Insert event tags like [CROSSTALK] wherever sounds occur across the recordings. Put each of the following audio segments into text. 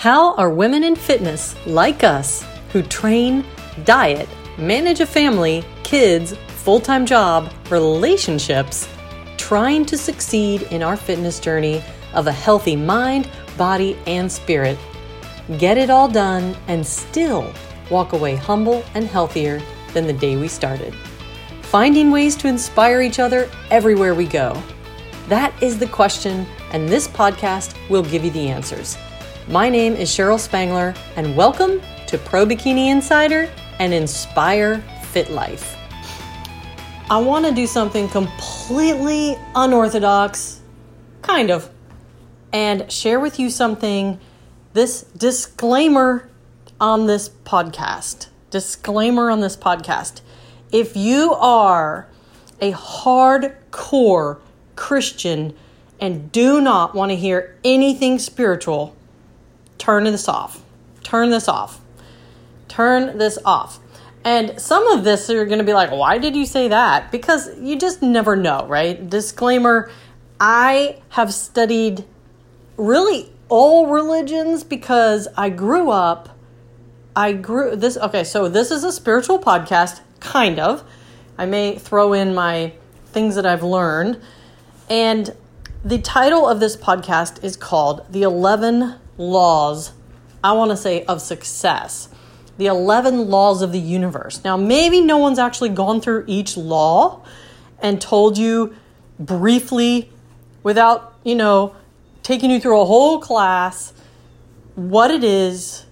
How are women in fitness like us who train, diet, manage a family, kids, full time job, relationships, trying to succeed in our fitness journey of a healthy mind, body, and spirit? Get it all done and still walk away humble and healthier than the day we started. Finding ways to inspire each other everywhere we go. That is the question, and this podcast will give you the answers. My name is Cheryl Spangler, and welcome to Pro Bikini Insider and Inspire Fit Life. I want to do something completely unorthodox, kind of, and share with you something. This disclaimer on this podcast. Disclaimer on this podcast. If you are a hardcore Christian and do not want to hear anything spiritual, turn this off. Turn this off. Turn this off. And some of this you're going to be like, why did you say that? Because you just never know, right? Disclaimer I have studied really all religions because I grew up. I grew this. Okay, so this is a spiritual podcast, kind of. I may throw in my things that I've learned. And the title of this podcast is called The 11 Laws, I want to say, of Success the 11 laws of the universe. Now, maybe no one's actually gone through each law and told you briefly without, you know, taking you through a whole class what it is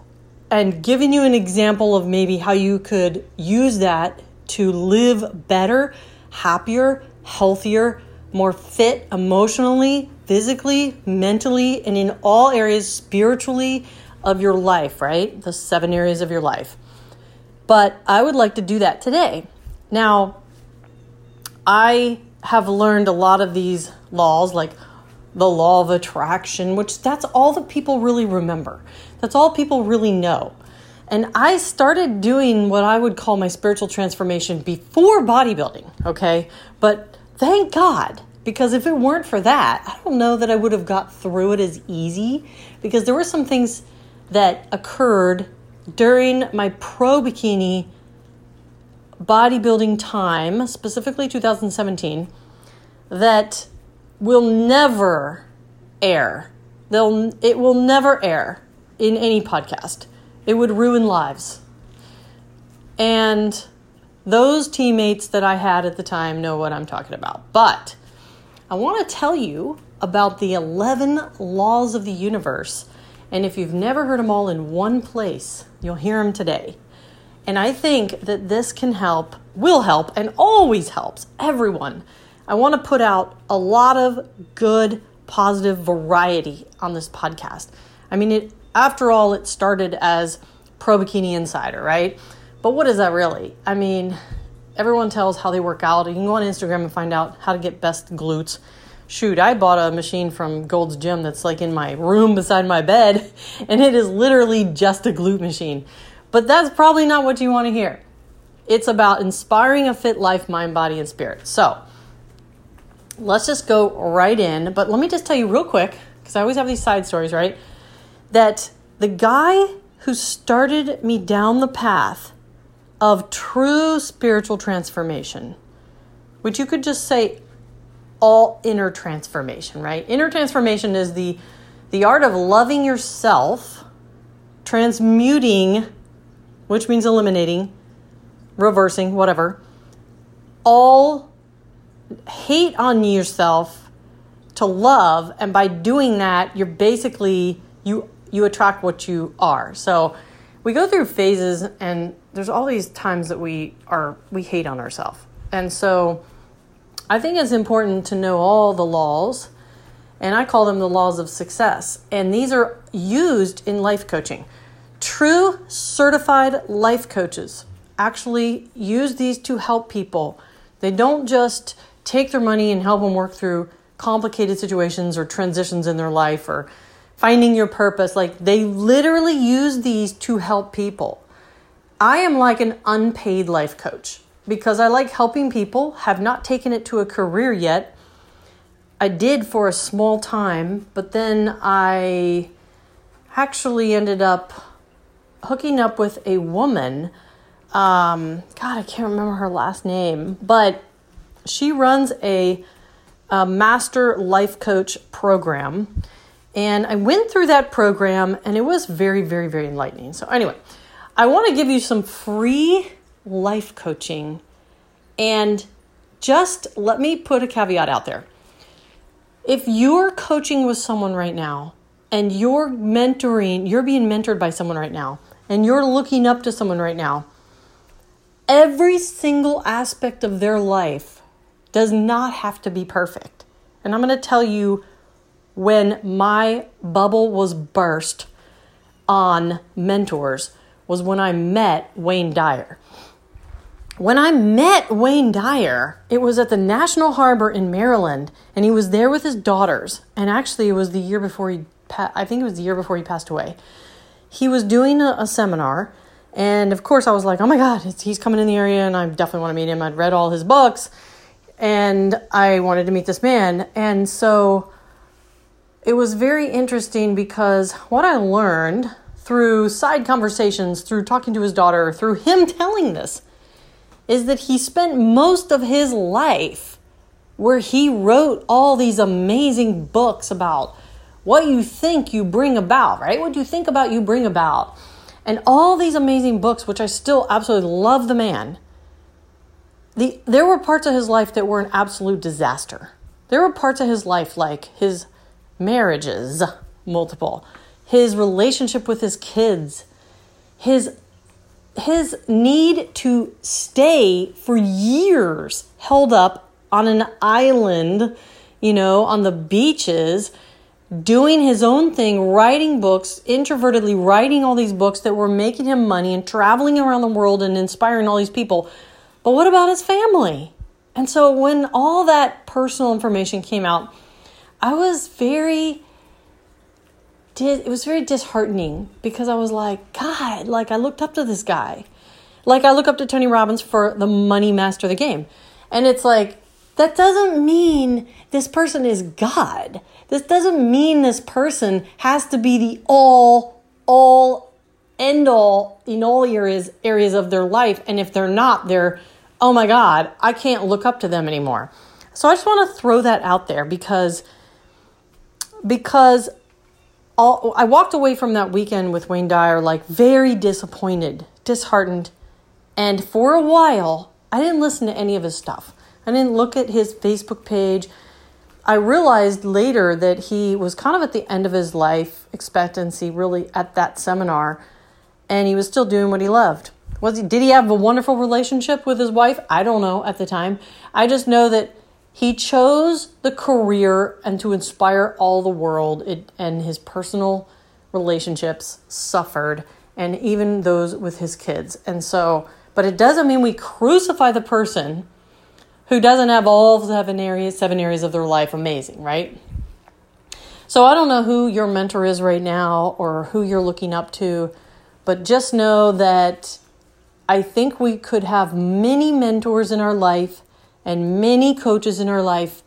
and giving you an example of maybe how you could use that to live better, happier, healthier, more fit emotionally, physically, mentally, and in all areas spiritually, of your life, right? The seven areas of your life. But I would like to do that today. Now, I have learned a lot of these laws, like the law of attraction, which that's all that people really remember. That's all people really know. And I started doing what I would call my spiritual transformation before bodybuilding, okay? But thank God, because if it weren't for that, I don't know that I would have got through it as easy because there were some things that occurred during my pro bikini bodybuilding time, specifically 2017, that will never air. They'll, it will never air in any podcast. It would ruin lives. And those teammates that I had at the time know what I'm talking about. But I want to tell you about the 11 laws of the universe and if you've never heard them all in one place, you'll hear them today. And I think that this can help, will help, and always helps everyone. I want to put out a lot of good, positive variety on this podcast. I mean, it after all, it started as Pro Bikini Insider, right? But what is that really? I mean, everyone tells how they work out. You can go on Instagram and find out how to get best glutes shoot, I bought a machine from Gold's Gym that's like in my room beside my bed, [LAUGHS] and it is literally just a glute machine. But that's probably not what you want to hear. It's about inspiring a fit life, mind, body, and spirit. So let's just go right in. But let me just tell you real quick, because I always have these side stories, right? That the guy who started me down the path of true spiritual transformation, which you could just say all inner transformation, right? Inner transformation is the the art of loving yourself, transmuting, which means eliminating, reversing, whatever, all hate on yourself to love and by doing that you're basically you you attract what you are so we go through phases and there's all these times that we are we hate on ourselves and so I think it's important to know all the laws, and I call them the laws of success. And these are used in life coaching. True certified life coaches actually use these to help people. They don't just take their money and help them work through complicated situations or transitions in their life or finding your purpose. Like they literally use these to help people. I am like an unpaid life coach because I like helping people, have not taken it to a career yet. I did for a small time, but then I actually ended up hooking up with a woman. Um, God, I can't remember her last name, but she runs a, a master life coach program. And I went through that program and it was very, very, very enlightening. So, anyway, I want to give you some free life coaching. And just let me put a caveat out there. If you're coaching with someone right now and you're mentoring, you're being mentored by someone right now, and you're looking up to someone right now, every single aspect of their life does not have to be perfect. And I'm going to tell you when my bubble was burst on mentors was when I met Wayne Dyer. When I met Wayne Dyer, it was at the National Harbor in Maryland, and he was there with his daughters. And actually, it was the year before he, I think it was the year before he passed away. He was doing a, a seminar, and of course, I was like, oh my God, he's coming in the area, and I definitely want to meet him. I'd read all his books, and I wanted to meet this man. And so it was very interesting because what I learned through side conversations, through talking to his daughter, through him [LAUGHS] telling this, is that he spent most of his life where he wrote all these amazing books about what you think you bring about, right? What you think about, you bring about. And all these amazing books, which I still absolutely love the man, the, there were parts of his life that were an absolute disaster. There were parts of his life, like his marriages, multiple, his relationship with his kids, his his need to stay for years held up on an island, you know, on the beaches, doing his own thing, writing books, introvertedly writing all these books that were making him money and traveling around the world and inspiring all these people. But what about his family? And so when all that personal information came out, I was very did it was very disheartening because I was like, God, like I looked up to this guy. Like I look up to Tony Robbins for the money master of the game. And it's like, that doesn't mean this person is God. This doesn't mean this person has to be the all, all, end all in all areas areas of their life. And if they're not, they're, oh my God, I can't look up to them anymore. So I just want to throw that out there because because all, I walked away from that weekend with Wayne Dyer like very disappointed, disheartened, and for a while I didn't listen to any of his stuff. I didn't look at his Facebook page. I realized later that he was kind of at the end of his life expectancy, really at that seminar, and he was still doing what he loved. Was he? Did he have a wonderful relationship with his wife? I don't know at the time. I just know that he chose the career and to inspire all the world, it, and his personal relationships suffered, and even those with his kids. And so, but it doesn't mean we crucify the person who doesn't have all seven areas, seven areas of their life amazing, right? So I don't know who your mentor is right now or who you're looking up to, but just know that I think we could have many mentors in our life and many coaches in our life.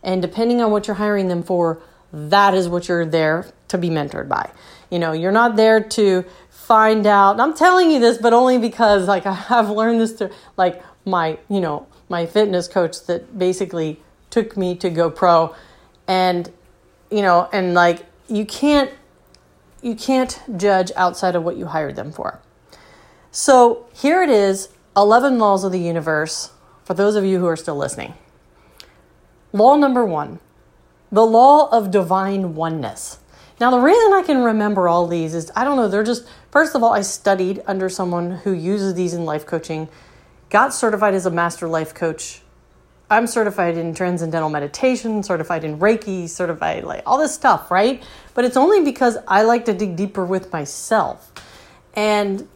And depending on what you're hiring them for, that is what you're there to be mentored by. You know, you're not there to find out. I'm telling you this, but only because like [LAUGHS] I've learned this through like my, you know, my fitness coach that basically took me to go pro and you know, and like you can't you can't judge outside of what you hired them for. So, here it is, 11 laws of the universe for those of you who are still listening. Law number one the law of divine oneness. Now, the reason I can remember all these is I don't know, they're just, first of all, I studied under someone who uses these in life coaching, got certified as a master life coach. I'm certified in transcendental meditation, certified in Reiki, certified like all this stuff, right? But it's only because I like to dig deeper with myself. And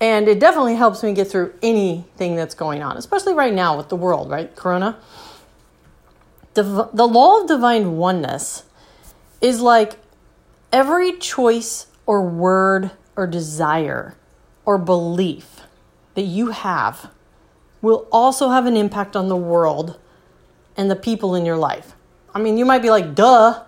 and it definitely helps me get through anything that's going on, especially right now with the world, right? Corona. The, the law of divine oneness is like every choice or word or desire or belief that you have will also have an impact on the world and the people in your life. I mean, you might be like, duh,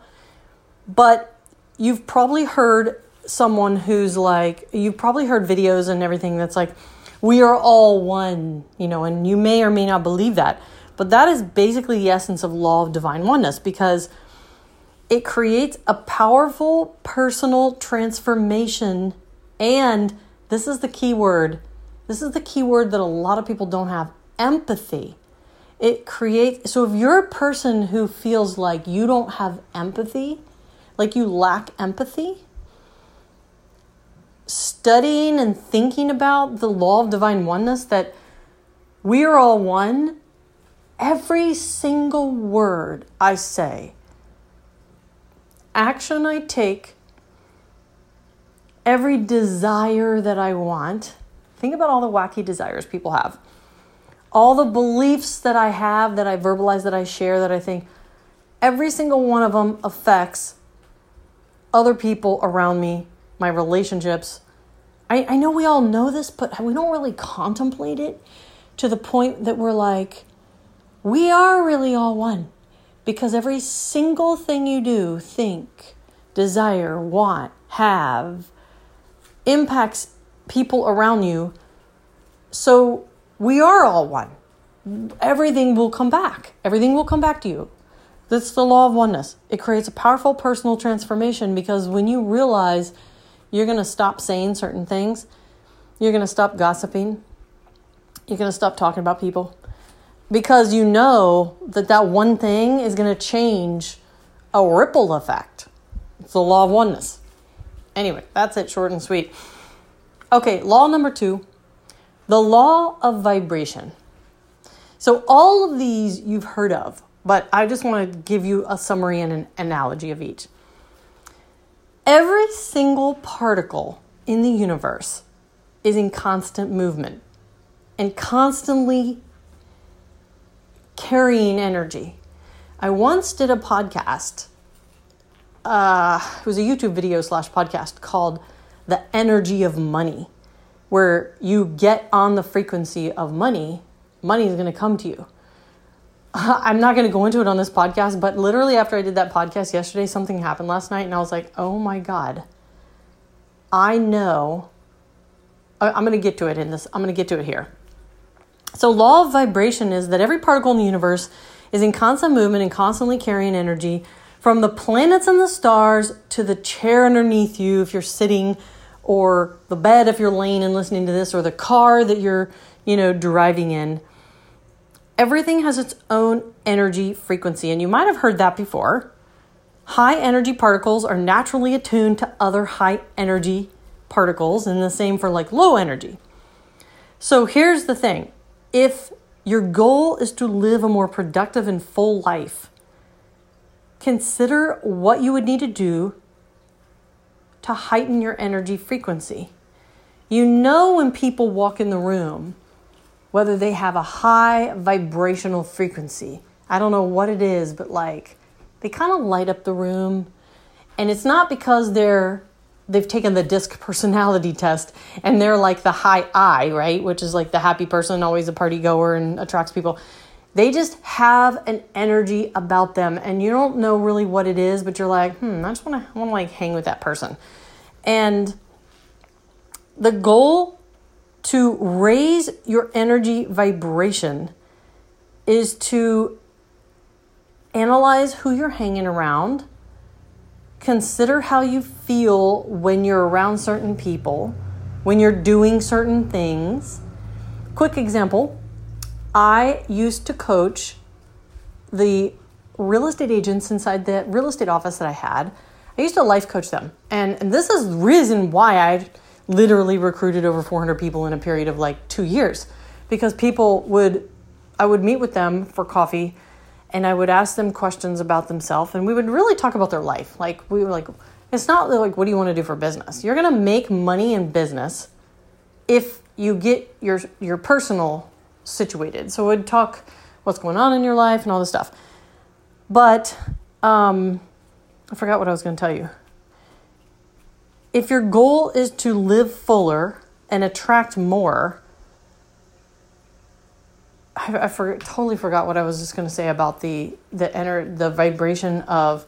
but you've probably heard someone who's like, you've probably heard videos and everything that's like, we are all one, you know, and you may or may not believe that. But that is basically the essence of law of divine oneness because it creates a powerful personal transformation. And this is the key word. This is the key word that a lot of people don't have empathy. It creates, so if you're a person who feels like you don't have empathy, like you lack empathy, studying and thinking about the law of divine oneness that we are all one, every single word I say, action I take, every desire that I want, think about all the wacky desires people have. All the beliefs that I have, that I verbalize, that I share, that I think, every single one of them affects other people around me my relationships. I, I know we all know this, but we don't really contemplate it to the point that we're like, we are really all one. Because every single thing you do, think, desire, want, have, impacts people around you. So we are all one. Everything will come back. Everything will come back to you. That's the law of oneness. It creates a powerful personal transformation because when you realize you're going to stop saying certain things. You're going to stop gossiping. You're going to stop talking about people because you know that that one thing is going to change a ripple effect. It's the law of oneness. Anyway, that's it, short and sweet. Okay, law number two the law of vibration. So, all of these you've heard of, but I just want to give you a summary and an analogy of each. Every single particle in the universe is in constant movement and constantly carrying energy. I once did a podcast. Uh, it was a YouTube video slash podcast called The Energy of Money, where you get on the frequency of money, money is going to come to you. [LAUGHS] I'm not going to go into it on this podcast, but literally after I did that podcast yesterday, something happened last night, and I was like, oh my God, I know. I'm going to get to it in this, I'm going to get to it here. So, law of vibration is that every particle in the universe is in constant movement and constantly carrying energy from the planets and the stars to the chair underneath you if you're sitting or the bed if you're laying and listening to this or the car that you're, you know, driving in everything has its own energy frequency, and you might have heard that before. High energy particles are naturally attuned to other high energy particles, and the same for like low energy. So here's the thing if your goal is to live a more productive and full life, consider what you would need to do to heighten your energy frequency. You know when people walk in the room whether they have a high vibrational frequency. I don't know what it is, but like they kind of light up the room. And it's not because they're they've taken the disc [LAUGHS] personality test and they're like the high I, right? Which is like the happy person, always a party goer and attracts people. They just have an energy about them and you don't know really what it is, but you're like, hmm, I just want to want to like hang with that person. And the goal to raise your energy vibration is to analyze who you're hanging around, consider how you feel when you're around certain people, when you're doing certain things. Quick example I used to coach the real estate agents inside the real estate office that I had. I used to life coach them. And, and this is the reason why I literally recruited over 400 people in a period of like two years because people would, I would meet with them for coffee and I would ask them questions about themselves and we would really talk about their life. Like, we were like, it's not like, what do you want to do for business? You're going to make money in business if you get your, your personal situated. So we'd talk what's going on in your life and all this stuff. But um, I forgot what I was going to tell you if your goal is to live fuller and attract more, I, I for, totally forgot what I was just going to say about the the enter the vibration of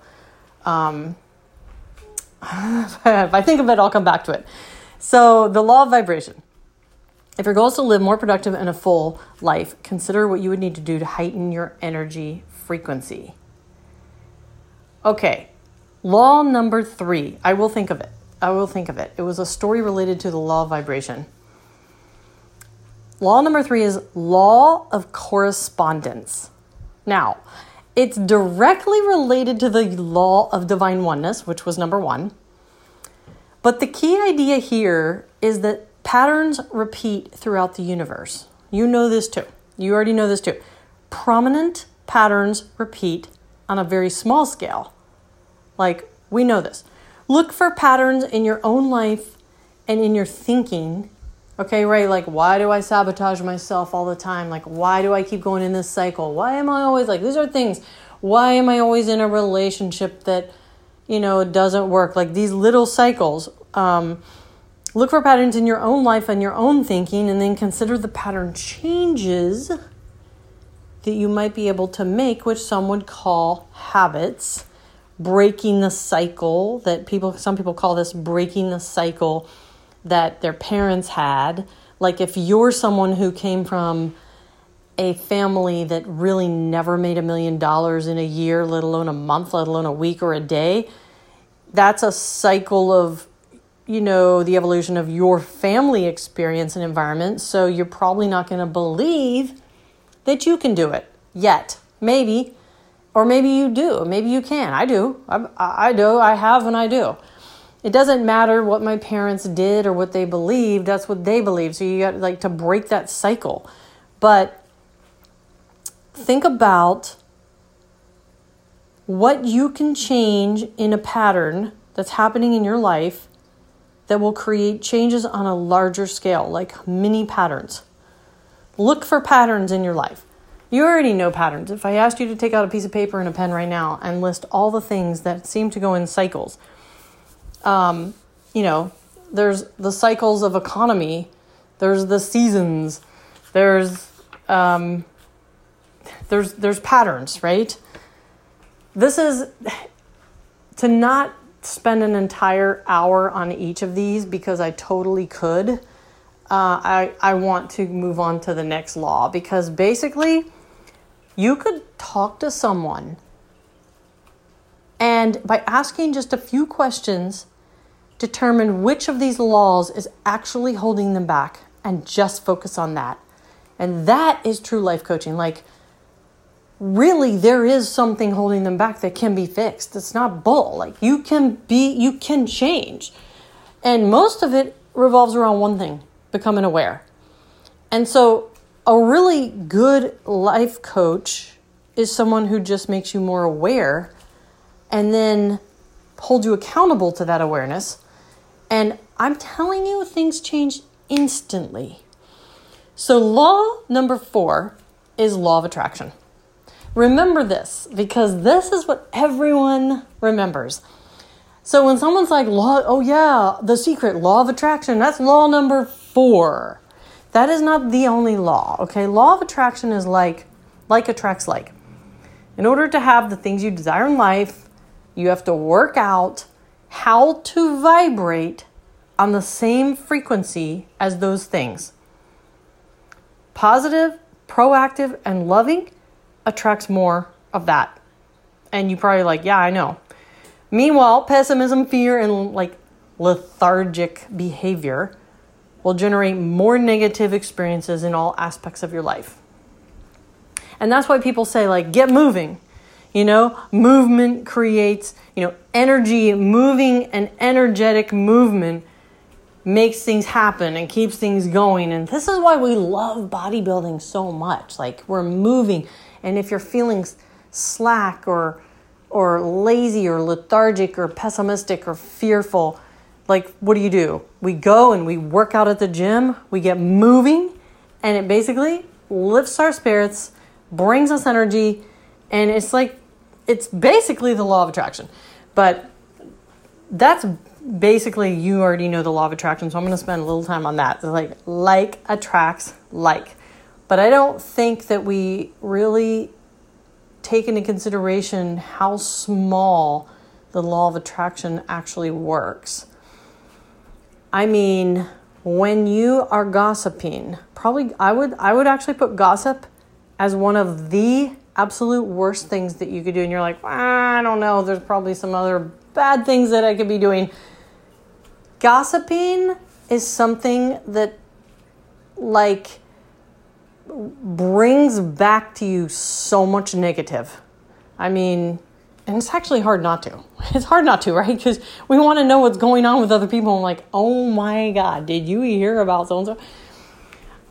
um, [LAUGHS] if I think of it, I'll come back to it. So, the law of vibration. If your goal is to live more productive and a full life, consider what you would need to do to heighten your energy frequency. Okay, law number three. I will think of it. I will think of it. It was a story related to the law of vibration. Law number three is law of correspondence. Now, it's directly related to the law of divine oneness, which was number one. But the key idea here is that patterns repeat throughout the universe. You know this too. You already know this too. Prominent patterns repeat on a very small scale. Like, we know this. Look for patterns in your own life and in your thinking. Okay, right? Like, why do I sabotage myself all the time? Like, why do I keep going in this cycle? Why am I always like, these are things. Why am I always in a relationship that, you know, doesn't work? Like these little cycles. Um, look for patterns in your own life and your own thinking, and then consider the pattern changes that you might be able to make, which some would call habits breaking the cycle that people some people call this breaking the cycle that their parents had. Like if you're someone who came from a family that really never made a million dollars in a year let alone a month let alone a week or a day that's a cycle of you know the evolution of your family experience and environment. So you're probably not going to believe that you can do it yet. Maybe or maybe you do. Maybe you can. I do. I, I do. I have and I do. It doesn't matter what my parents did or what they believed. That's what they believe. So you got like to break that cycle. But think about what you can change in a pattern that's happening in your life that will create changes on a larger scale, like mini patterns. Look for patterns in your life. You already know patterns. If I asked you to take out a piece of paper and a pen right now and list all the things that seem to go in cycles, um, you know, there's the cycles of economy, there's the seasons, there's um, there's there's patterns, right? This is to not spend an entire hour on each of these because I totally could. Uh, I I want to move on to the next law because basically you could talk to someone and by asking just a few questions, determine which of these laws is actually holding them back and just focus on that. And that is true life coaching. Like, really, there is something holding them back that can be fixed. It's not bull. Like, you can be, you can change. And most of it revolves around one thing becoming aware. And so, a really good life coach is someone who just makes you more aware and then hold you accountable to that awareness. And I'm telling you, things change instantly. So, law number four is law of attraction. Remember this because this is what everyone remembers. So, when someone's like, law, oh yeah, the secret, law of attraction, that's law number four. That is not the only law, okay? Law of attraction is like like attracts like. In order to have the things you desire in life, you have to work out how to vibrate on the same frequency as those things. Positive, proactive, and loving attracts more of that. And you probably like, yeah, I know. Meanwhile, pessimism, fear, and like lethargic behavior will generate more negative experiences in all aspects of your life. And that's why people say, like, get moving. You know, movement creates, you know, energy, moving and energetic movement makes things happen and keeps things going. And this is why we love bodybuilding so much. Like, we're moving. And if you're feeling slack or or lazy or lethargic or pessimistic or fearful, like what do you do? We go and we work out at the gym, we get moving, and it basically lifts our spirits, brings us energy, and it's like it's basically the law of attraction. But that's basically you already know the law of attraction, so I'm going to spend a little time on that. It's like like attracts like. But I don't think that we really take into consideration how small the law of attraction actually works. I mean, when you are gossiping, probably I would I would actually put gossip as one of the absolute worst things that you could do and you're like, ah, I don't know, there's probably some other bad things that I could be doing. Gossiping is something that like brings back to you so much negative. I mean, and it's actually hard not to. [LAUGHS] It's hard not to, right? Because we want to know what's going on with other people. I'm like, oh my God, did you hear about so and so?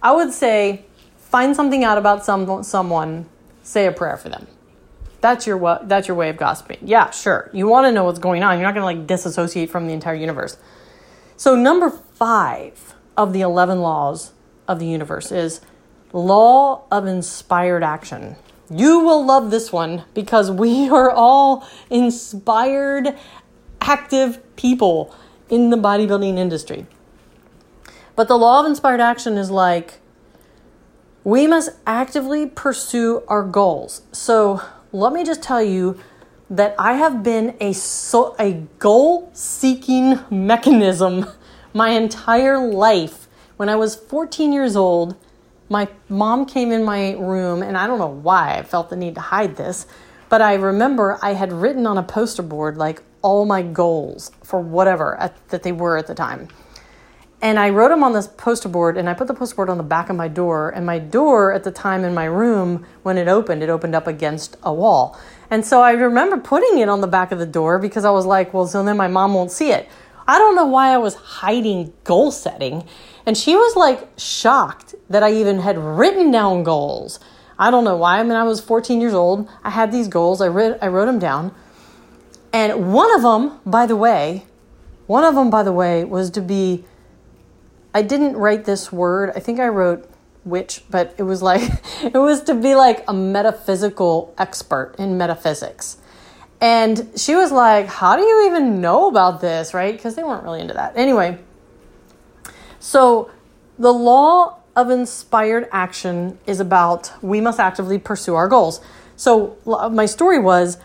I would say find something out about some, someone, say a prayer for them. That's your that's your way of gossiping. Yeah, sure. You want to know what's going on. You're not going to like disassociate from the entire universe. So number 5 of the 11 laws of the universe is law of inspired action. You will love this one because we [LAUGHS] are all inspired, active people in the bodybuilding industry. But the law of inspired action is like we must actively pursue our goals. So let me just tell you that I have been a so, a goal seeking mechanism [LAUGHS] my entire life. When I was 14 years old, my mom came in my room, and I don't know why I felt the need to hide this, but I remember I had written on a poster board like all my goals for whatever at, that they were at the time. And I wrote them on this poster board, and I put the poster board on the back of my door. And my door at the time in my room, when it opened, it opened up against a wall. And so I remember putting it on the back of the door because I was like, well, so then my mom won't see it. I don't know why I was hiding goal setting. And she was like shocked that I even had written down goals. I don't know why. I mean, I was 14 years old. I had these goals. I, read, I wrote them down. And one of them, by the way, one of them, by the way, was to be, I didn't write this word. I think I wrote witch, but it was like, [LAUGHS] it was to be like a metaphysical expert in metaphysics. And she was like, How do you even know about this? Right? Because they weren't really into that. Anyway, so, the law of inspired action is about we must actively pursue our goals. So, my story was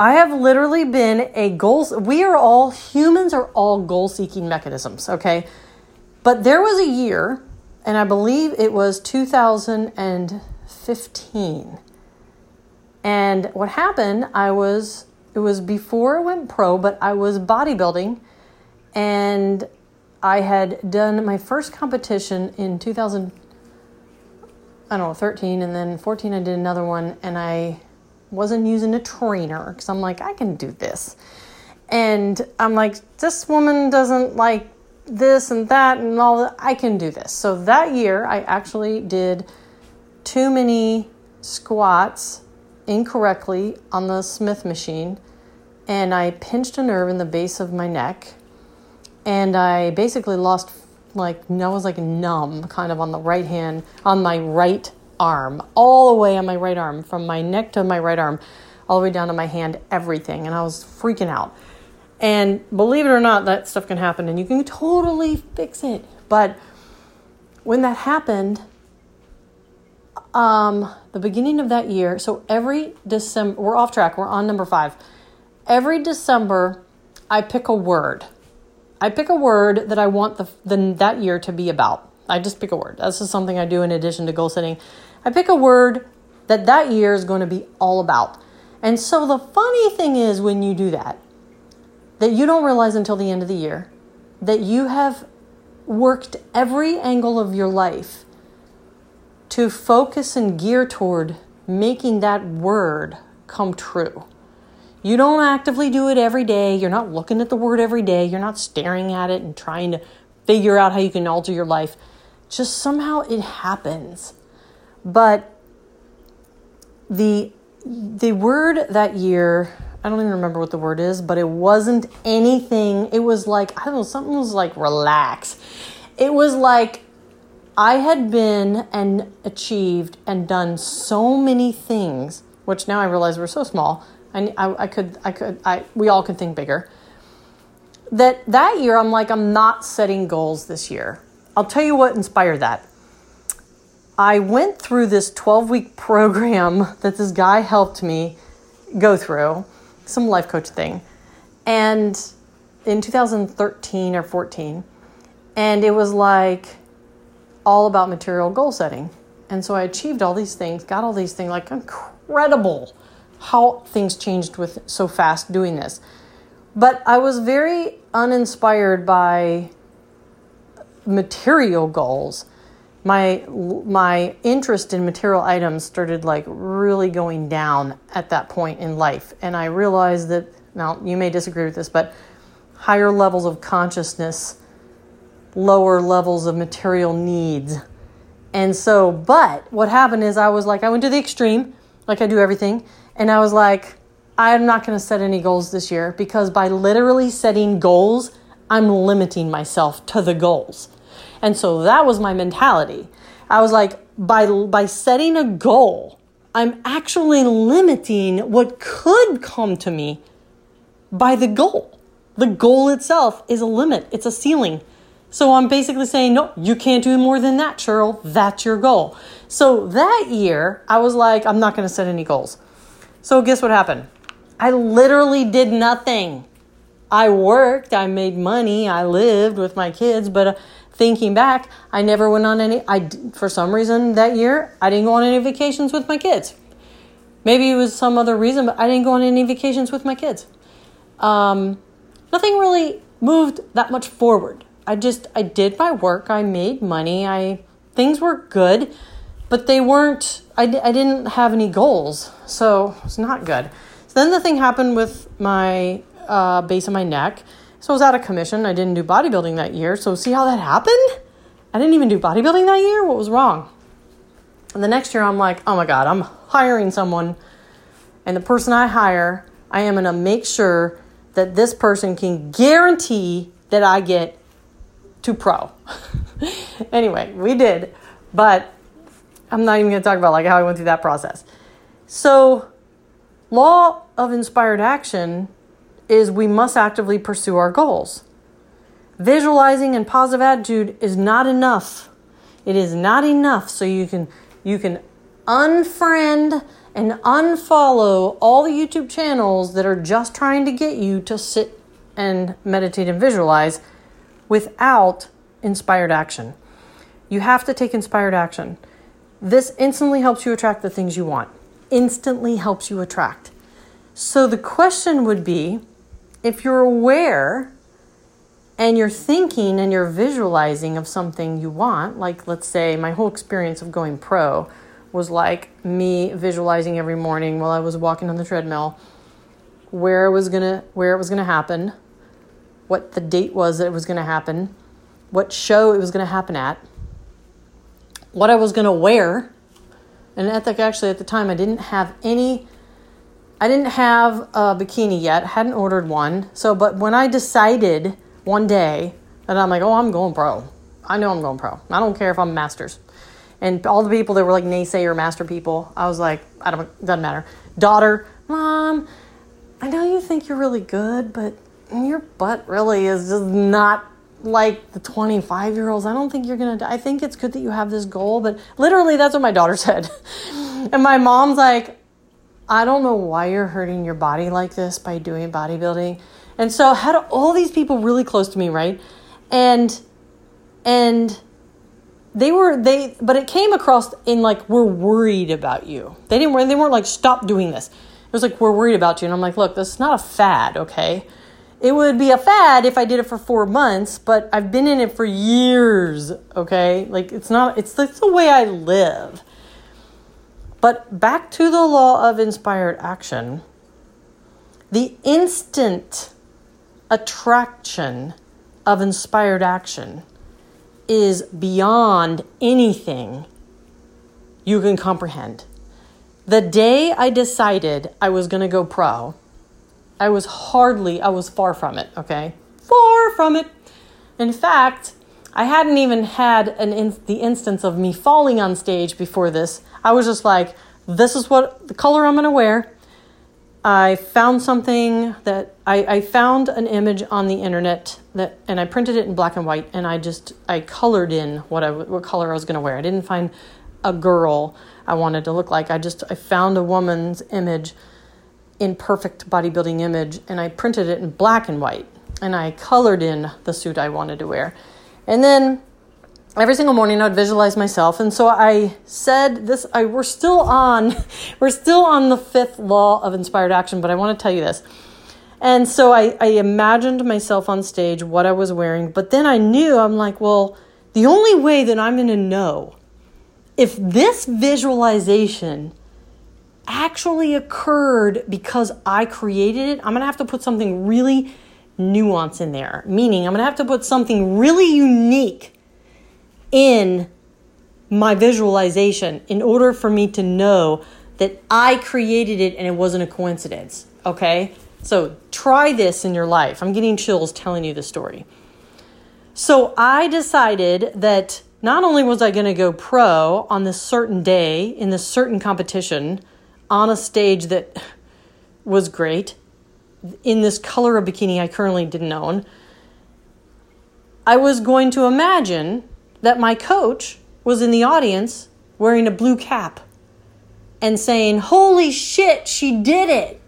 I have literally been a goals. We are all humans are all goal seeking mechanisms, okay? But there was a year, and I believe it was 2015. And what happened, I was, it was before I went pro, but I was bodybuilding and I had done my first competition in 2000, I don't know, 13, and then 14 I did another one, and I wasn't using a trainer because I'm like, I can do this. And I'm like, this woman doesn't like this and that and all that. I can do this. So that year, I actually did too many squats incorrectly on the Smith machine, and I pinched a nerve in the base of my neck and I basically lost like I was like numb kind of on the right hand on my right arm all the way on my right arm from my neck to my right arm all the way down to my hand everything and I was freaking out. And believe it or not that stuff can happen and you can totally fix it. But when that happened um the beginning of that year so every December we're off track we're on number 5 every December I pick a word I pick a word that I want the, the that year to be about. I just pick a word. This is something I do in addition to goal setting. I pick a word that that year is going to be all about. And so the funny thing is when you do that, that you don't realize until the end of the year that you have worked every angle of your life to focus and gear toward making that word come true. You don't actively do it every day. You're not looking at the word every day. You're not staring at it and trying to figure out how you can alter your life. Just somehow it happens. But the the word that year, I don't even remember what the word is, but it wasn't anything. It was like I don't know, something was like relax. It was like I had been and achieved and done so many things, which now I realize were so small I, I, I could, I could, I, we all could think bigger. That that year, I'm like, I'm not setting goals this year. I'll tell you what inspired that. I went through this 12 week [LAUGHS] program that this guy helped me go through, some life coach thing. And in 2013 or 14, and it was like all about material goal setting. And so I achieved all these things, got all these things, like incredible how things changed with so fast doing this. But I was very uninspired by material goals. My my interest in material items started like really going down at that point in life, and I realized that now you may disagree with this, but higher levels of consciousness, lower levels of material needs. And so, but what happened is I was like, I went to the extreme, like I do everything, and I was like, I'm not going to set any goals this year because by literally setting goals, I'm limiting myself to the goals. And so that was my mentality. I was like, by, by setting a goal, I'm actually limiting what could come to me by the goal. The goal itself is a limit, it's a ceiling. So I'm basically saying, no, you can't do more than that, Cheryl. That's your goal. So that year, I was like, I'm not going to set any goals. So guess what happened? I literally did nothing. I worked, I made money, I lived with my kids, but uh, thinking back, I never went on any I for some reason that year, I didn't go on any vacations with my kids. Maybe it was some other reason, but I didn't go on any vacations with my kids. Um, nothing really moved that much forward. I just I did my work, I made money, I things were good, but they weren't I, I didn't have any goals. So, it's not good. So Then the thing happened with my uh, base of my neck. So I was out of commission. I didn't do bodybuilding that year. So see how that happened? I didn't even do bodybuilding that year. What was wrong? And the next year, I'm like, oh my God, I'm hiring someone. And the person I hire, I am going to make sure that this person can guarantee that I get to pro. [LAUGHS] anyway, we did. But I'm not even going to talk about like how I went through that process. So Law of inspired action is we must actively pursue our goals. Visualizing and positive attitude is not enough. It is not enough so you can you can unfriend and unfollow all the YouTube channels that are just trying to get you to sit and meditate and visualize without inspired action. You have to take inspired action. This instantly helps you attract the things you want instantly helps you attract. So the question would be if you're aware and you're thinking and you're visualizing of something you want, like let's say my whole experience of going pro was like me visualizing every morning while I was walking on the treadmill where it was gonna where it was gonna happen, what the date was that it was gonna happen, what show it was gonna happen at, what I was gonna wear and at the, actually at the time I didn't have any I didn't have a bikini yet, hadn't ordered one. So but when I decided one day that I'm like, "Oh, I'm going pro." I know I'm going pro. I don't care if I'm masters. And all the people that were like naysayer master people, I was like, I don't doesn't matter. Daughter, mom, I know you think you're really good, but your butt really is just not like the 25 year olds, I don't think you're going to, I think it's good that you have this goal, but literally that's what my daughter [LAUGHS] said. and my mom's like, I don't know why you're hurting your body like this by doing bodybuilding. And so I had all these people really close to me, right? And, and, they were they but it came across in like we're worried about you they didn't they weren't like stop doing this it was like we're worried about you and i'm like look this is not a fad okay it would be a fad if I did it for four months, but I've been in it for years, okay? Like, it's not, it's, it's the way I live. But back to the law of inspired action the instant attraction of inspired action is beyond anything you can comprehend. The day I decided I was going to go pro, I was hardly, I was far from it, okay? Far from it. In fact, I hadn't even had an in, the instance of me falling on stage before this. I was just like, this is what the color I'm going to wear. I found something that I, I found an image on the internet that, and I printed it in black and white, and I just I colored in what I what color I was going to wear. I didn't find a girl I wanted to look like. I just I found a woman's image in perfect bodybuilding image and I printed it in black and white and I colored in the suit I wanted to wear. And then every single morning I'd visualize myself. And so I said this I we're still on [LAUGHS] we're still on the fifth law of inspired action, but I want to tell you this. And so I, I imagined myself on stage, what I was wearing, but then I knew I'm like, well, the only way that I'm going to know if this visualization actually occurred because I created it, I'm going to have to put something really nuance in there. Meaning, I'm going to have to put something really unique in my visualization in order for me to know that I created it and it wasn't a coincidence. Okay? So try this in your life. I'm getting chills telling you the story. So I decided that not only was I going to go pro on this certain day in this certain competition on a stage that was great in this color of bikini I currently didn't own, I was going to imagine that my coach was in the audience wearing a blue cap and saying, Holy shit, she did it.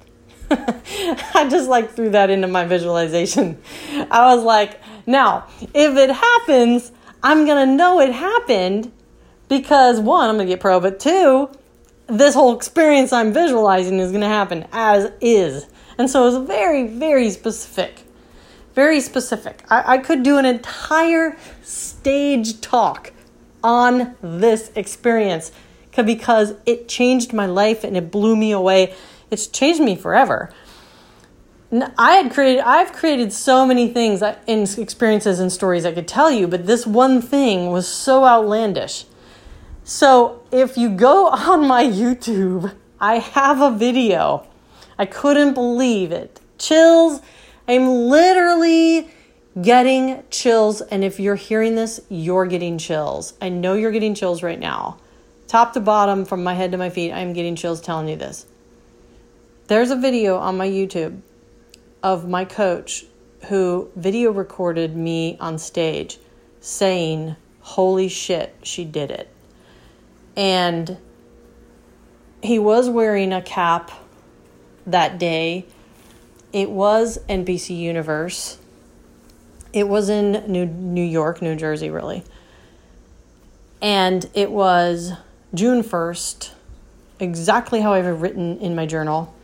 [LAUGHS] I just like threw that into my visualization. I was like, now, if it happens, I'm to know it happened because one, I'm to get pro, but two, this whole experience I'm visualizing is going to happen as is. And so it's very, very specific. Very specific. I, I could do an entire stage talk on this experience because it changed my life and it blew me away it's changed me forever. I had created, I've created so many things uh, in experiences and stories I could tell you, but this one thing was so outlandish. So if you go [LAUGHS] on my YouTube, I have a video. I couldn't believe it. Chills. I'm literally getting chills. And if you're hearing this, you're getting chills. I know you're getting chills right now. Top to bottom, from my head to my feet, I'm getting chills telling you this. There's a video on my YouTube of my coach who video recorded me on stage saying, Holy shit, she did it. And he was wearing a cap that day. It was NPC Universe. It was in New, New York, New Jersey, really. And it was June 1st, exactly how I've written in my journal.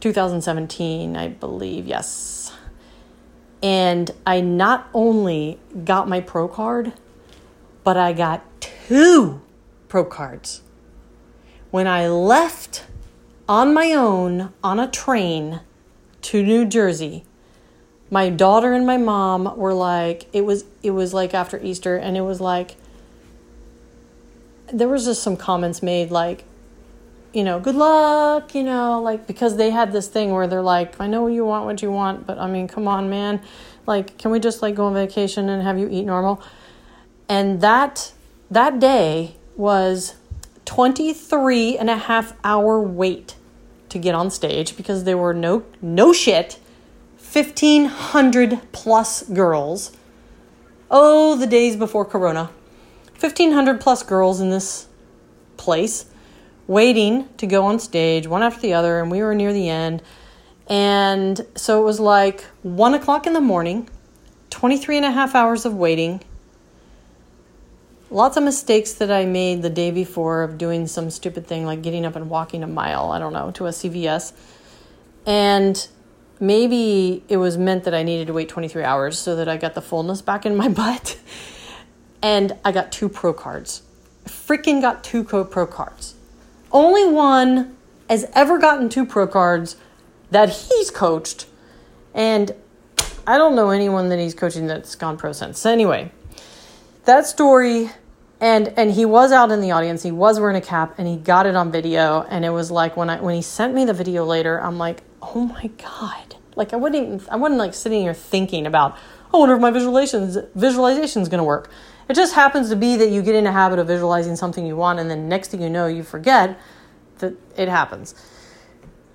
2017, I believe, yes. And I not only got my pro card, but I got two pro cards. When I left on my own on a train to New Jersey, my daughter and my mom were like it was it was like after Easter and it was like there was just some comments made like you know, good luck, you know, like because they had this thing where they're like, I know you want what you want, but I mean, come on, man. Like, can we just like go on vacation and have you eat normal? And that that day was 23 and a half hour wait to get on stage because there were no no shit 1500 plus girls. Oh, the days before corona. 1500 plus girls in this place waiting to go on stage, one after the other, and we were near the end. And so it was like one o'clock in the morning, 23 and a half hours of waiting. Lots of mistakes that I made the day before of doing some stupid thing like getting up and walking a mile, I don't know, to a CVS. And maybe it was meant that I needed to wait 23 hours so that I got the fullness back in my [LAUGHS] butt. and I got two pro cards. Freaking got two pro cards only one has ever gotten two pro cards that he's coached. And I don't know anyone that he's coaching that's gone pro since. So anyway, that story and and he was out in the audience. He was wearing a cap and he got it on video and it was like when I when he sent me the video later, I'm like, "Oh my god." Like I wouldn't even, I wasn't like sitting here thinking about, "I wonder if my visualizations visualization is going to work." It just happens to be that you get in a habit of visualizing something you want, and then next thing you know, you forget that it happens.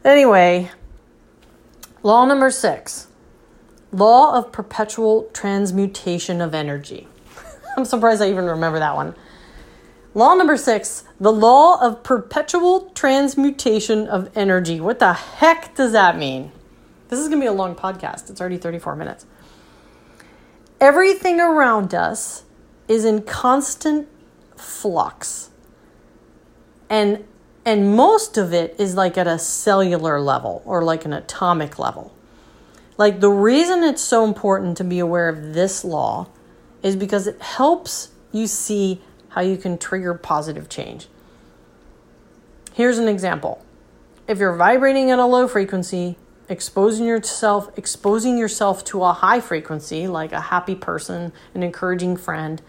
Anyway, law number six law of perpetual transmutation of energy. I'm surprised I even remember that one. Law number six the law of perpetual transmutation of energy. What the heck does that mean? This is going to be a long podcast. It's already 34 minutes. Everything around us is in constant flux. And and most of it is like at a cellular level or like an atomic level. Like the reason it's so important to be aware of this law is because it helps you see how you can trigger positive change. Here's an example. If you're vibrating at a low frequency, exposing yourself exposing yourself to a high frequency like a happy person, an encouraging friend,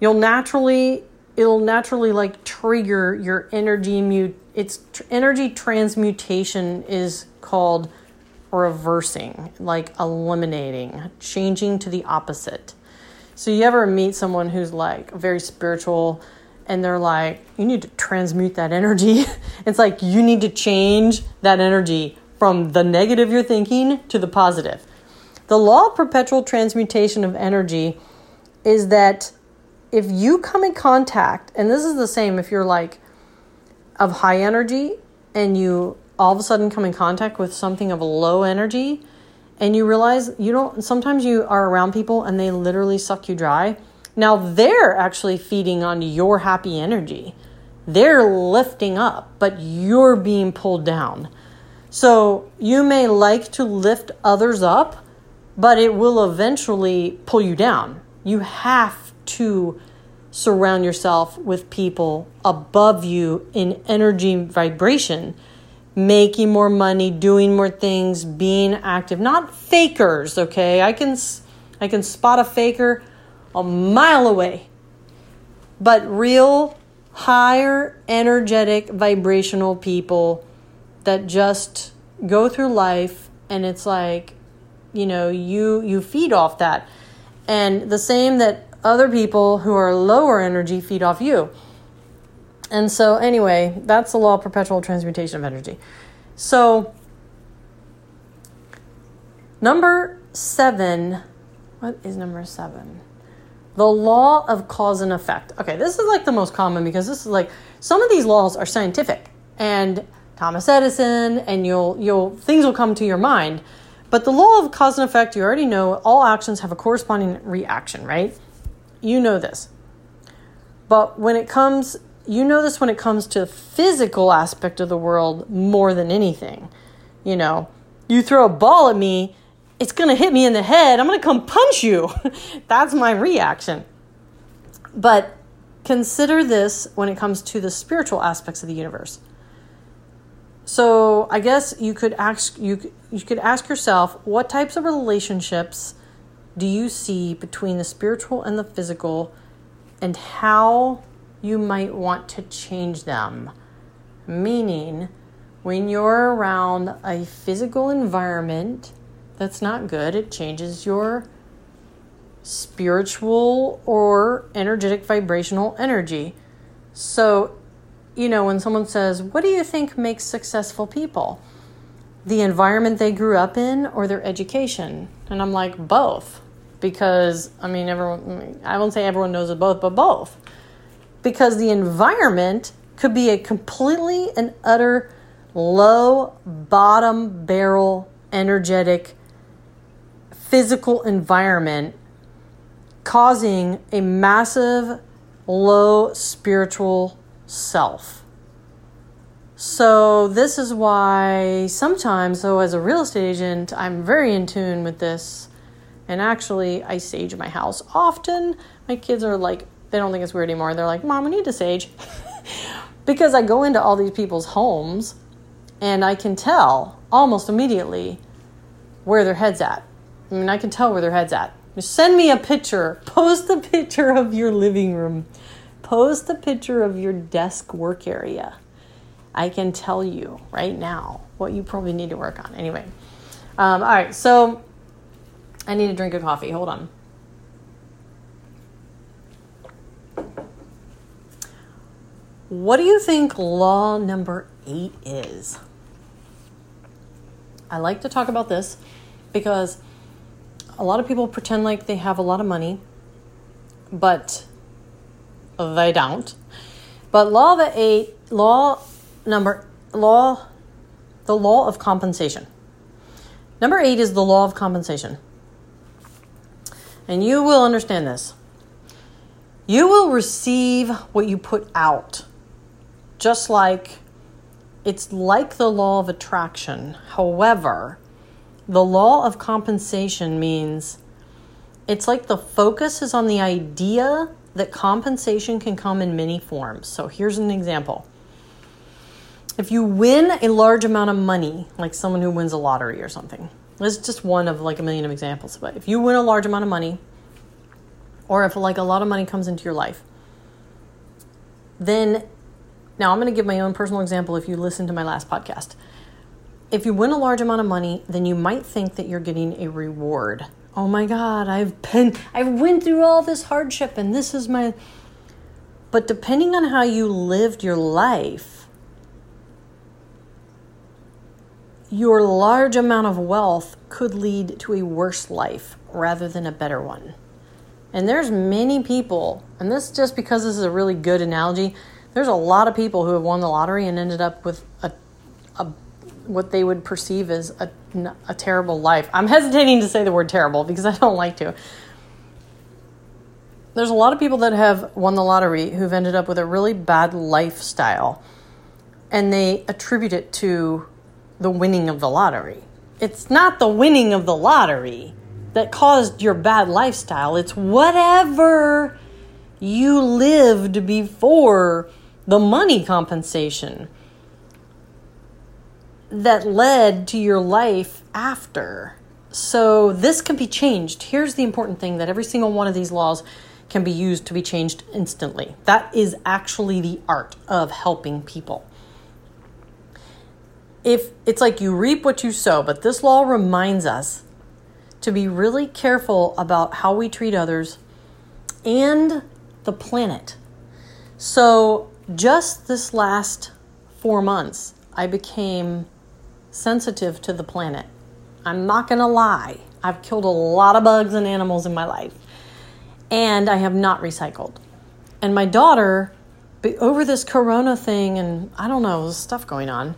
you'll naturally it'll naturally like trigger your energy mute its tr- energy transmutation is called reversing, like eliminating, changing to the opposite. So you ever meet someone who's like very spiritual and they're like, you need to transmute that energy. [LAUGHS] it's like you need to change that energy from the negative you're thinking to the positive. The law of perpetual transmutation of energy is that if you come in contact, and this is the same if you're like of high energy and you all of a sudden come in contact with something of low energy, and you realize you don't sometimes you are around people and they literally suck you dry. Now they're actually feeding on your happy energy. They're lifting up but you're being pulled down. So you may like to lift others up but it will eventually pull you down. You have to surround yourself with people above you in energy vibration making more money, doing more things, being active, not fakers, okay? I can I can spot a faker a mile away. But real higher energetic vibrational people that just go through life and it's like you know, you you feed off that. And the same that other people who are lower energy feed off you. And so, anyway, that's the law of perpetual transmutation of energy. So, number seven, what is number seven? The law of cause and effect. Okay, this is like the most common because this is like some of these laws are scientific and Thomas Edison and you'll you'll things will come to your mind. But the law of cause and effect, you already know all actions have a corresponding reaction, right? You know this. But when it comes you know this when it comes to physical aspect of the world more than anything. You know, you throw a ball at me, it's going to hit me in the head. I'm going to come punch you. [LAUGHS] That's my reaction. But consider this when it comes to the spiritual aspects of the universe. So, I guess you could ask you you could ask yourself what types of relationships do you see between the spiritual and the physical and how you might want to change them. Meaning, when you're around a physical environment that's not good, it changes your spiritual or energetic vibrational energy. So, you know, when someone says, What do you think makes successful people? The environment they grew up in or their education? And I'm like, Both. Because, I mean, everyone, I won't say everyone knows it both, but both because the environment could be a completely and utter low bottom barrel energetic physical environment causing a massive low spiritual self. So, this is why sometimes, though, as a real estate agent, I'm very in tune with this. And actually, I sage my house often. My kids are like they don't think it's weird anymore. They're like, Mom, we need to sage. [LAUGHS] because I go into all these people's homes and I can tell almost immediately where their head's at. I mean, I can tell where their head's at. Send me a picture. [LAUGHS] Post a picture of your living room. Post a picture of your desk work area. I can tell you right now what you probably need to work on. Anyway, um, all right, so I need to drink a coffee. Hold on. What do you think law number eight is? I like to talk about this because a lot of people pretend like they have a lot of money, but they don't. But law of eight, law number, law, the law of compensation. Number eight is the law of compensation. And you will understand this. You will receive what you put out, just like it's like the law of attraction. However, the law of compensation means it's like the focus is on the idea that compensation can come in many forms. So here's an example. If you win a large amount of money, like someone who wins a lottery or something, this is just one of like a million of examples. But if you win a large amount of money, or if like a lot of money comes into your life, then now I'm going to give my own personal example if you listen to my last podcast. If you win a large amount of money, then you might think that you're getting a reward. Oh my god, I've been I've went through all this hardship and this is my But depending on how you lived your life, your large amount of wealth could lead to a worse life rather than a better one. And there's many people, and this just because this is a really good analogy, there's a lot of people who have won the lottery and ended up with a, a what they would perceive as a, a terrible life. I'm hesitating to say the word terrible because I don't like to. There's a lot of people that have won the lottery who've ended up with a really bad lifestyle and they attribute it to the winning of the lottery. It's not the winning of the lottery that caused your bad lifestyle. It's whatever you lived before the money compensation that led to your life after. So this can be changed. Here's the important thing that every single one of these laws can be used to be changed instantly. That is actually the art of helping people if it's like you reap what you sow, but this law reminds us to be really careful about how we treat others and the planet. So, just this last four months, I became sensitive to the planet. I'm not going to lie, I've killed a lot of bugs and animals in my life, and I have not recycled. And my daughter, over this corona thing, and I don't know, stuff going on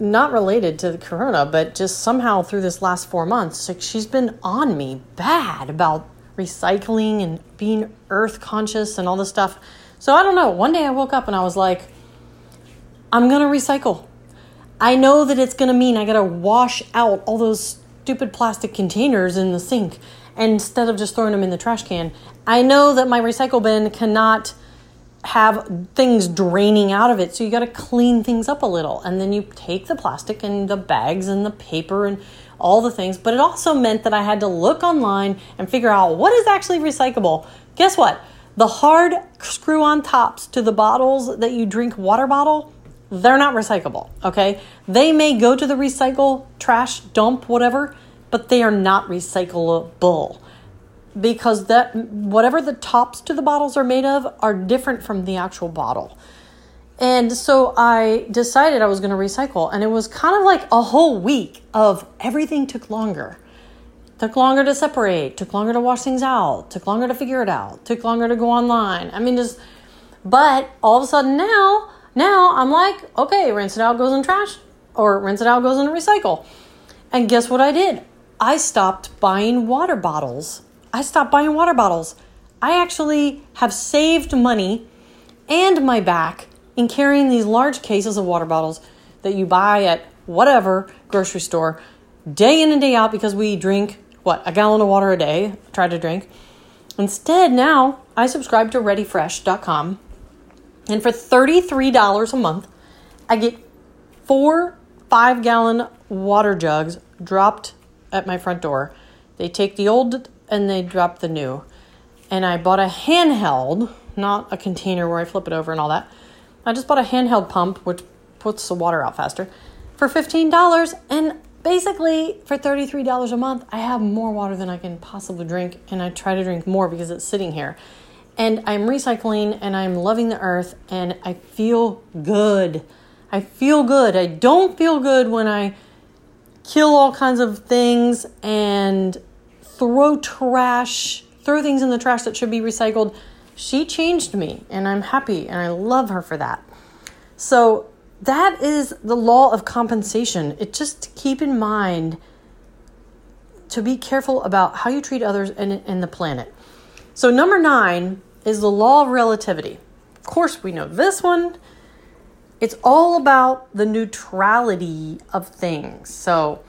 not related to the corona, but just somehow through this last four months, like she's been on me bad about recycling and being earth conscious and all this stuff. So I don't know. One day I woke up and I was like, I'm going to recycle. I know that it's going to mean I got to wash out all those stupid plastic containers in the sink instead of just throwing them in the trash can. I know that my recycle bin cannot have things draining out of it. So you got to clean things up a little. And then you take the plastic and the bags and the paper and all the things. But it also meant that I had to look online and figure out what is actually recyclable. Guess what? The hard screw on tops to the bottles that you drink water bottle, they're not recyclable, okay? They may go to the recycle, trash, dump, whatever, but they are not recyclable because that whatever the tops to the bottles are made of are different from the actual bottle. And so I decided I was going to recycle and it was kind of like a whole week of everything took longer. Took longer to separate, took longer to wash things out, took longer to figure it out, took longer to go online. I mean just but all of a sudden now, now I'm like, okay, rinse it out goes in trash or rinse it out goes in recycle. And guess what I did? I stopped buying water bottles I stopped buying water bottles. I actually have saved money and my back in carrying these large cases of water bottles that you buy at whatever grocery store day in and day out because we drink what a gallon of water a day try to drink instead now i subscribe to readyfresh.com and for $33 a month i get four five gallon water jugs dropped at my front door they take the old and they dropped the new. And I bought a handheld, not a container where I flip it over and all that. I just bought a handheld pump, which puts the water out faster, for $15. And basically, for $33 a month, I have more water than I can possibly drink. And I try to drink more because it's sitting here. And I'm recycling and I'm loving the earth and I feel good. I feel good. I don't feel good when I kill all kinds of things and throw trash, throw things in the trash that should be recycled. she changed me, and I'm happy and I love her for that. So, that is the law of compensation. It just keep in mind to be careful about how you treat others and, and the planet. So, number nine is the law of relativity. Of course, we know this one. It's all about the neutrality of things. So,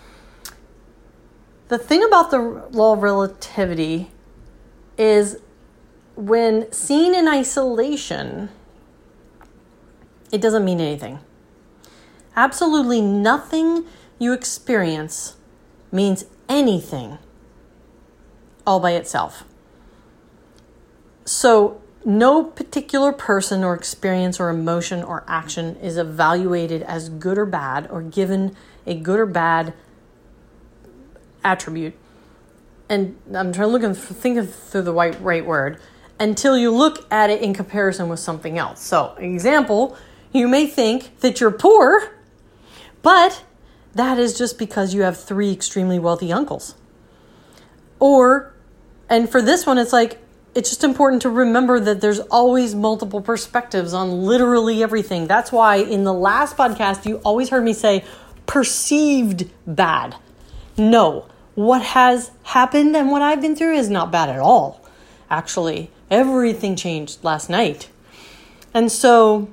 the thing about the law of relativity is when seen in isolation, it doesn't mean anything. Absolutely nothing you experience means anything all by itself. So, no particular person or experience or emotion or action is evaluated as good or bad or given a good or bad attribute. And I'm trying to look and think through the right, right word until you look at it in comparison with something else. So, example, you may think that you're poor but that is just because you have three extremely wealthy uncles. Or, and for this one, it's like, it's just important to remember that there's always multiple perspectives on literally everything. That's why in the last podcast, you always heard me say perceived bad. No, what has happened and what I've been through is not bad at all. Actually, everything changed last night. And so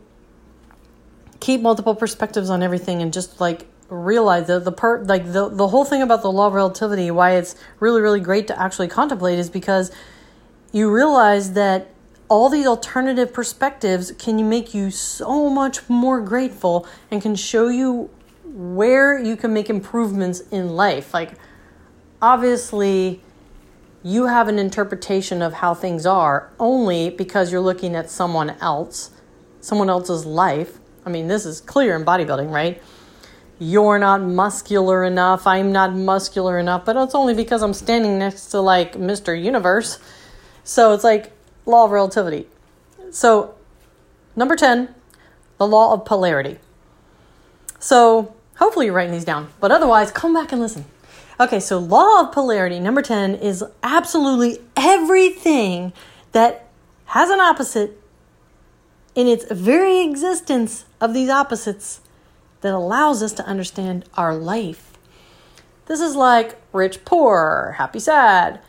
keep multiple perspectives on everything and just like realize that the part like the, the whole thing about the law of relativity why it's really really great to actually contemplate is because you realize that all these alternative perspectives can make you so much more grateful and can show you where you can make improvements in life like obviously you have an interpretation of how things are only because you're looking at someone else someone else's life I mean, this is clear in bodybuilding, right? You're not muscular enough. I'm not muscular enough, but it's only because I'm standing next to like Mr. Universe. So it's like law of relativity. So, number 10, the law of polarity. So, hopefully you're writing these down, but otherwise, come back and listen. Okay, so law of polarity, number 10, is absolutely everything that has an opposite in its very existence of these opposites that allows us to understand our life. This is like rich, poor, happy, sad.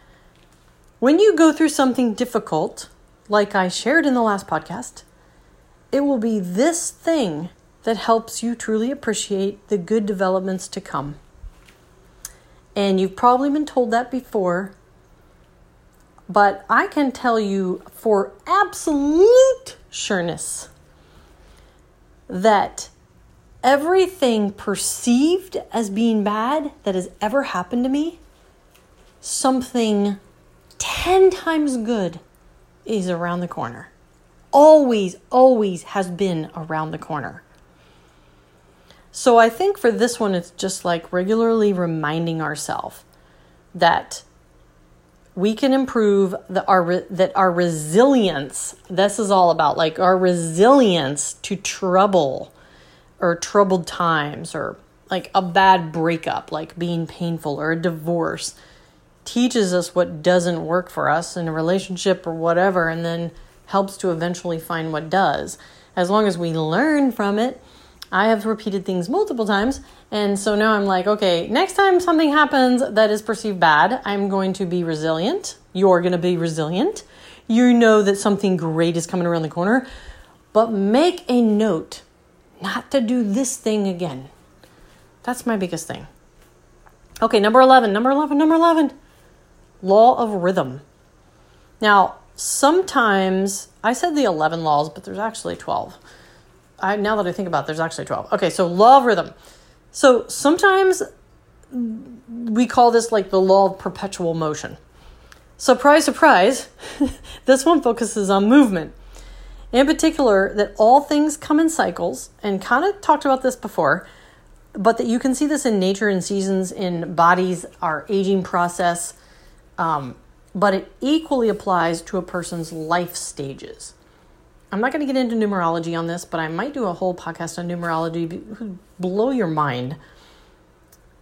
When you go through something difficult, like I shared in the last podcast, it will be this thing that helps you truly appreciate the good developments to come. And you've probably been told that before, but I can tell you for absolute sureness that everything perceived as being bad that has ever happened to me, something 10 times good is around the corner. Always, always has been around the corner. So I think for this one, it's just like regularly reminding ourselves that we can improve the, our that our resilience this is all about like our resilience to trouble or troubled times or like a bad breakup like being painful or a divorce teaches us what doesn't work for us in a relationship or whatever and then helps to eventually find what does. As long as we learn from it I have repeated things multiple times. And so now I'm like, okay, next time something happens that is perceived bad, I'm going to be resilient. You're going to be resilient. You know that something great is coming around the corner. But make a note not to do this thing again. That's my biggest thing. Okay, number 11, number 11, number 11. Law of rhythm. Now, sometimes I said the 11 laws, but there's actually 12. I now that I think about it, there's actually 12. Okay, so law of rhythm. So sometimes we call this like the law of perpetual motion. Surprise, surprise, [LAUGHS] this one focuses on movement. In particular, that all things come in cycles, and kind of talked about this before, but that you can see this in nature and seasons, in bodies, our aging process, um, but it equally applies to a person's life stages. I'm not going to get into numerology on this, but I might do a whole podcast on numerology, blow your mind.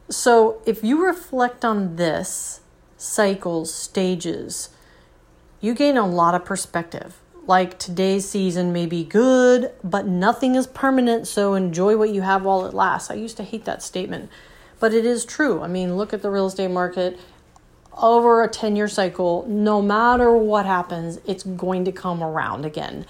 So, if you reflect on this cycles, stages, you gain a lot of perspective. like today's season may be good, but nothing is permanent, so enjoy what you have while it lasts. I used to hate that statement, but it is true. I mean, look at the real estate market over a 10 year cycle, no matter what happens, it's going to come around again.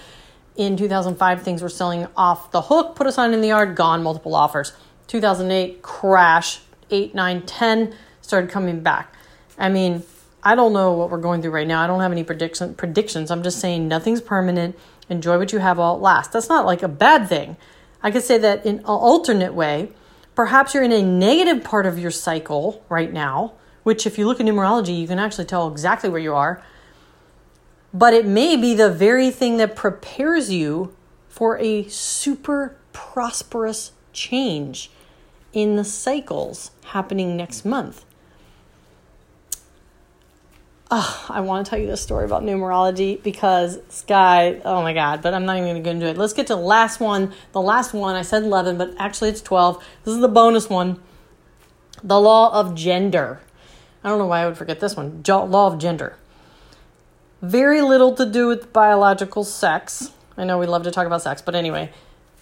In 2005, things were selling off the hook, put a sign in the yard, gone, multiple offers. 2008, crash, 8, 9, 10, started coming back. I mean, I don't know what we're going through right now. I don't have any prediction, predictions. I'm just saying nothing's permanent. Enjoy what you have while it lasts. That's not like a bad thing. I could say that in an alternate way, perhaps you're in a negative part of your cycle right now, which, if you look at numerology, you can actually tell exactly where you are. But it may be the very thing that prepares you for a super prosperous change in the cycles happening next month. Oh, I want to tell you this story about numerology because Sky, oh my God, but I'm not even going to go into it. Let's get to the last one. The last one, I said 11, but actually it's 12. This is the bonus one the law of gender. I don't know why I would forget this one. Law of gender. Very little to do with biological sex. I know we love to talk about sex, but anyway,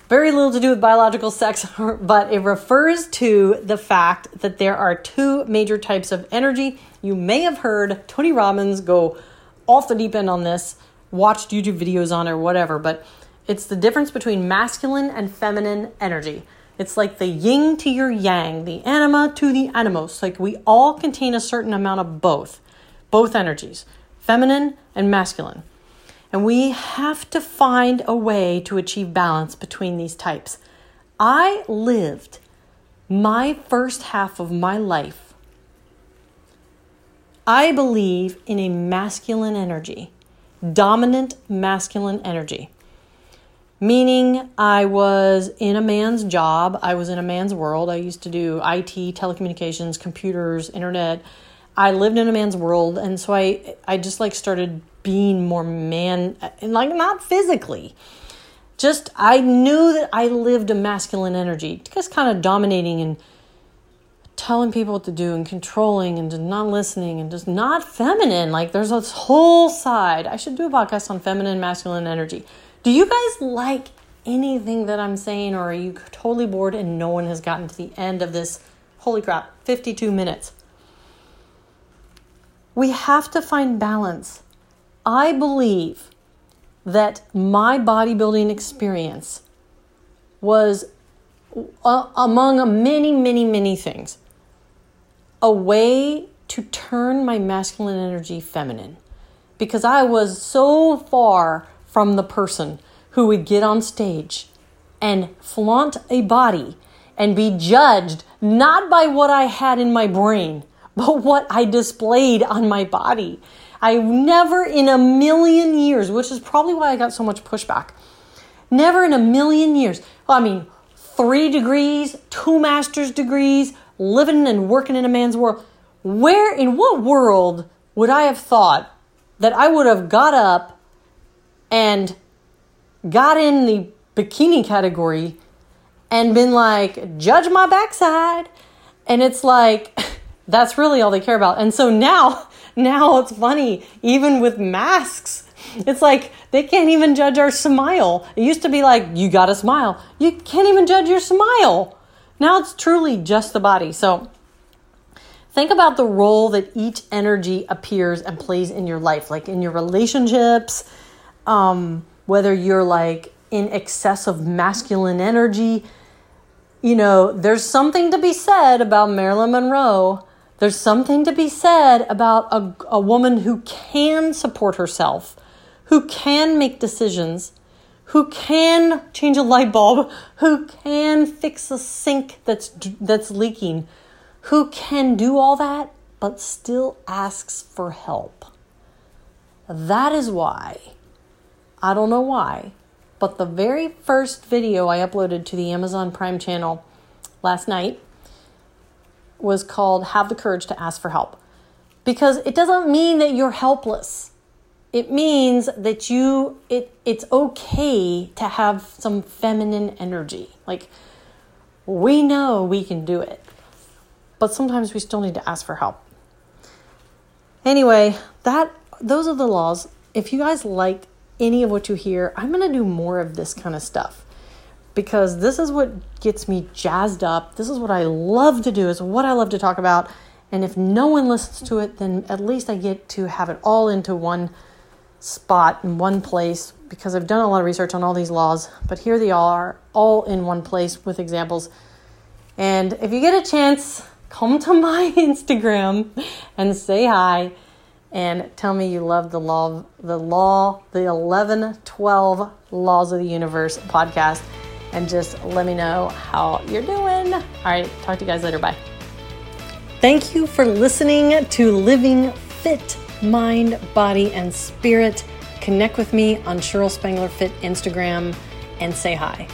very little to do with biological sex, [LAUGHS] but it refers to the fact that there are two major types of energy. You may have heard Tony Robbins go off the deep end on this, watched YouTube videos on it or whatever, but it's the difference between masculine and feminine energy. It's like the yin to your yang, the anima to the animus. Like we all contain a certain amount of both, both energies, feminine and masculine. And we have to find a way to achieve balance between these types. I lived my first half of my life, I believe in a masculine energy, dominant masculine energy. Meaning, I was in a man's job, I was in a man's world. I used to do IT, telecommunications, computers, internet. I lived in a man's world, and so I, I just like started being more man and like not physically. Just i knew that i lived a masculine energy just kind of dominating and telling people what to do and controlling and just not listening and just not feminine. Like there's this whole side. I should do a podcast on feminine masculine energy. Do you guys like anything that i'm saying or are you totally bored and no one has gotten to the end of this? Holy crap 52 minutes we have to find balance. I believe that my bodybuilding experience was uh, among many, many, many things a way to turn my masculine energy feminine. Because I was so far from the person who would get on stage and flaunt a body and be judged not by what I had in my brain, but what I displayed on my body. I never in a million years, which is probably why I got so much pushback, never in a million years, I mean, three degrees, two master's degrees, living and working in a man's world. Where, in what world would I have thought that I would have got up and got in the bikini category and been like, judge my backside? And it's like, [LAUGHS] that's really all they care about. And so now [LAUGHS] now it's funny, even with masks. It's like they can't even judge our smile. It used to be like, you got to smile. You can't even judge your smile. Now it's truly just the body. So think about the role that each energy appears and plays in your life, like in your relationships, um, whether you're like in excess of masculine energy. You know, there's something to be said about Marilyn Monroe there's something to be said about a, a woman who can support herself, who can make decisions, who can change a light bulb, who can fix a sink that's that's leaking, who can do all that but still asks for help. That is why I don't know why, but the very first video I uploaded to the Amazon Prime channel last night was called Have the Courage to Ask for Help. Because it doesn't mean that you're helpless. It means that you it it's okay to have some feminine energy. Like we know we can do it. But sometimes we still need to ask for help. Anyway, that those are the laws. If you guys like any of what you hear, I'm going to do more of this kind of stuff because this is what gets me jazzed up. This is what I love to do, is what I love to talk about. And if no one listens to it, then at least I get to have it all into one spot in one place because I've done a lot of research on all these laws, but here they are, all in one place with examples. And if you get a chance, come to [LAUGHS] my Instagram and say hi and tell me you love the law the law the 11 12 laws of the universe podcast and just let me know how you're doing. All right talk to you guys later bye. Thank you for listening to living fit mind body and spirit. Connect with me on cheryl spangler fit instagram and say hi